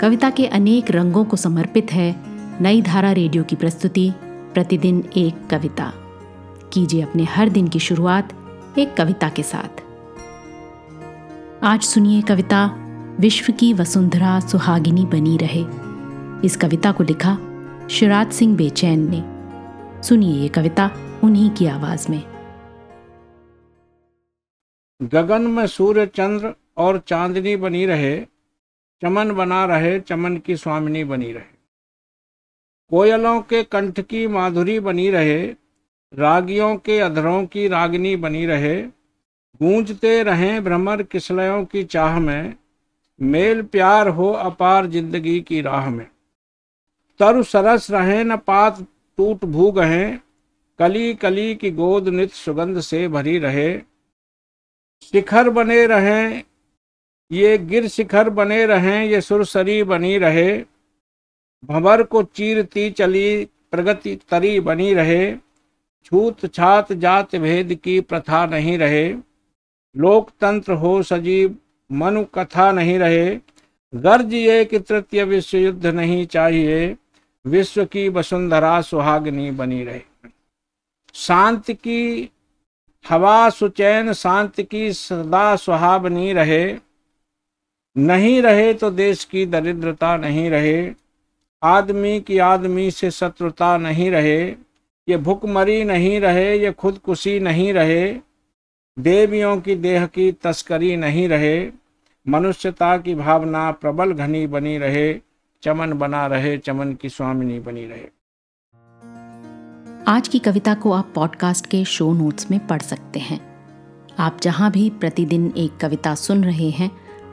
कविता के अनेक रंगों को समर्पित है नई धारा रेडियो की प्रस्तुति, प्रतिदिन एक कविता। कीजिए अपने हर दिन की शुरुआत एक कविता के साथ। आज सुनिए कविता, विश्व की वसुंधरा सुहागिनी बनी रहे। इस कविता को लिखा शिवराज सिंह बेचैन ने। सुनिए ये कविता उन्हीं की आवाज़ में। गगन में सूर्य चंद्र और चांदनी बनी रहे चमन बना रहे, चमन की स्वामिनी बनी रहे। कोयलों के कंठ की माधुरी बनी रहे, रागियों के अधरों की रागिनी बनी रहे। गूंजते रहें भ्रमर किसलयों की चाह में, मेल प्यार हो अपार ज़िंदगी की राह में। तरु सरस रहे न पात टूट भू गहे कली कली की गोद नित सुगंध से भरी रहे। शिखर बने रहें ये गिर शिखर बने रहें, ये सुरसरी बनी रहे। भंवर को चीरती चली, प्रगति तरी बनी रहे। छूत छात जात भेद की प्रथा नहीं रहे। लोकतंत्र हो सजीव, मनु कथा नहीं रहे। गर्ज ये कि तृतीय विश्व युद्ध नहीं चाहिए, विश्व की वसुंधरा सुहागनी बनी रहे। शांति की, हवा सुचैन शांति की सदा सुहावनी रहे। नहीं रहे तो देश की दरिद्रता नहीं रहे। आदमी की आदमी से शत्रुता नहीं रहे। ये भुखमरी नहीं रहे, ये खुदकुशी नहीं रहे। देवियों की देह की तस्करी नहीं रहे। मनुष्यता की भावना प्रबल घनी बनी रहे। चमन बना रहे, चमन की स्वामिनी बनी रहे। आज की कविता को आप पॉडकास्ट के शो नोट्स में पढ़ सकते हैं। आप जहाँ भी प्रतिदिन एक कविता सुन रहे हैं